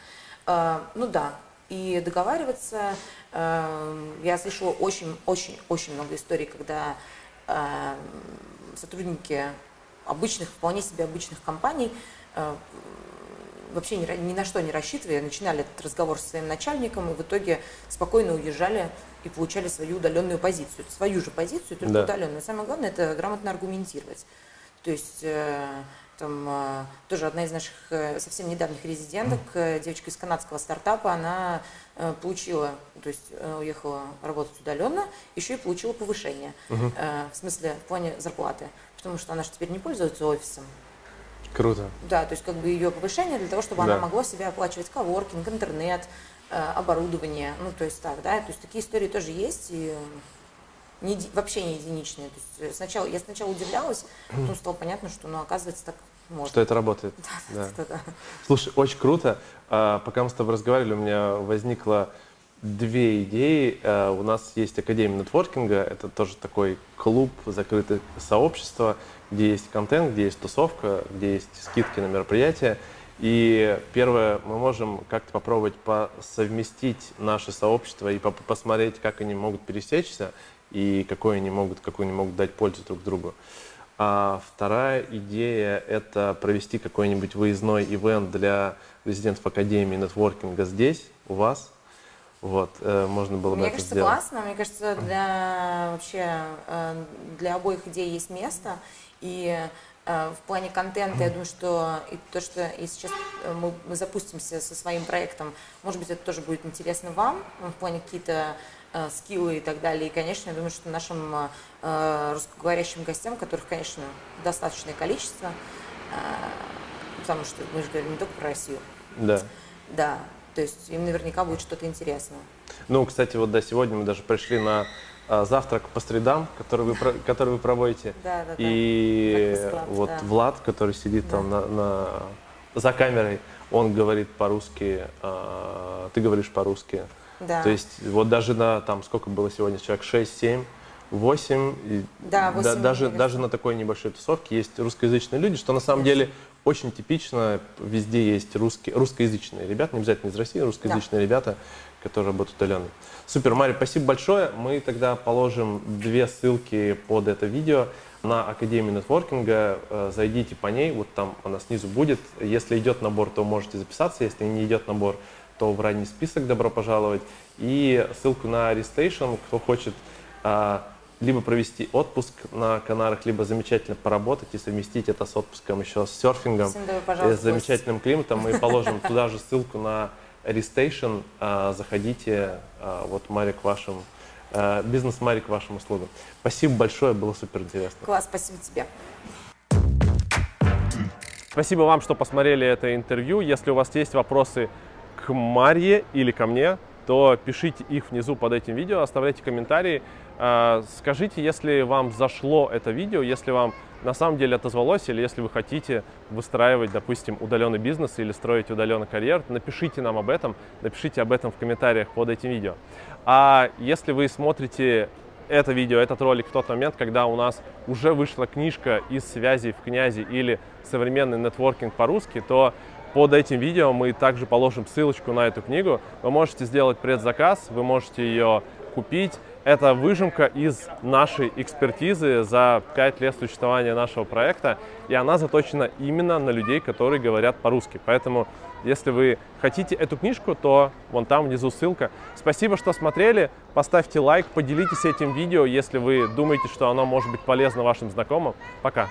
А, ну да, и договариваться. Эм, я слышала очень-очень-очень много историй, когда эм, сотрудники обычных, вполне себе обычных компаний э, вообще ни, ни на что не рассчитывая, начинали этот разговор со своим начальником и в итоге спокойно уезжали и получали свою удаленную позицию. Свою же позицию, только да. удаленную. Самое главное – это грамотно аргументировать. То есть э, там а, тоже одна из наших э, совсем недавних резиденток, э, девочка из канадского стартапа, она э, получила, то есть уехала работать удаленно, еще и получила повышение, угу. в смысле в плане зарплаты, потому что она же теперь не пользуется офисом. Круто. Да, то есть как бы ее повышение для того, чтобы да. она могла себе оплачивать коворкинг, интернет, оборудование, ну то есть так, да, то есть такие истории тоже есть, и не, вообще не единичные. То есть э, сначала, я сначала удивлялась, потом стало понятно, что ну, оказывается так можно. Что это работает. Да, да. Да, да. Слушай, очень круто. А, пока мы с тобой разговаривали, у меня возникло две идеи. А, у нас есть Академия нетворкинга. Это тоже такой клуб, закрытое сообщество, где есть контент, где есть тусовка, где есть скидки на мероприятия. И первое, мы можем как-то попробовать совместить наше сообщество и посмотреть, как они могут пересечься и какой они могут, какую они могут дать пользу друг другу. А вторая идея – это провести какой-нибудь выездной ивент для резидентов Академии нетворкинга здесь, у вас. Вот, э, можно было Мне бы кажется, это сделать. классно. Мне кажется, для вообще э, для обоих идей есть место. И э, в плане контента, я думаю, что и то, что и сейчас мы, мы запустимся со своим проектом, может быть, это тоже будет интересно вам, в плане какие-то Э, скиллы и так далее. И, конечно, я думаю, что нашим э, э, русскоговорящим гостям, которых, конечно, достаточное количество, потому что мы же говорим не только про Россию. Да. Да, то есть им наверняка будет что-то интересное. Ну, кстати, вот да, сегодня мы даже пришли на завтрак по средам, который вы, который вы проводите. Да, да, И да. вот да. Влад, который сидит да. там на, на, за камерой, он говорит по-русски, а, ты говоришь по-русски. Да. То есть вот даже на, там, сколько было сегодня человек, 6, 7, 8, да, 8 да, даже, даже на такой небольшой тусовке есть русскоязычные люди, что на самом yes. деле очень типично, везде есть русские, русскоязычные ребята, не обязательно из России, русскоязычные да. ребята, которые работают удаленно. Супер, Мария, спасибо большое. Мы тогда положим две ссылки под это видео на Академию нетворкинга. Э, зайдите по ней, вот там она снизу будет. Если идет набор, то можете записаться. Если не идет набор, то в ранний список добро пожаловать. И ссылку на Restation, кто хочет а, либо провести отпуск на Канарах, либо замечательно поработать и совместить это с отпуском еще с серфингом, с замечательным климатом. Мы положим туда же ссылку на Restation. А, заходите, а, вот Марик вашим, бизнес Марик вашим услугам. Спасибо большое, было супер интересно. Класс, спасибо тебе. Спасибо вам, что посмотрели это интервью. Если у вас есть вопросы к Марье или ко мне, то пишите их внизу под этим видео, оставляйте комментарии. А, скажите, если вам зашло это видео, если вам на самом деле отозвалось, или если вы хотите выстраивать, допустим, удаленный бизнес или строить удаленный карьер, напишите нам об этом, напишите об этом в комментариях под этим видео. А если вы смотрите это видео, этот ролик в тот момент, когда у нас уже вышла книжка из связи в князи или современный нетворкинг по-русски, то под этим видео мы также положим ссылочку на эту книгу. Вы можете сделать предзаказ, вы можете ее купить. Это выжимка из нашей экспертизы за 5 лет существования нашего проекта, и она заточена именно на людей, которые говорят по-русски. Поэтому, если вы хотите эту книжку, то вон там внизу ссылка. Спасибо, что смотрели. Поставьте лайк, поделитесь этим видео, если вы думаете, что оно может быть полезно вашим знакомым. Пока!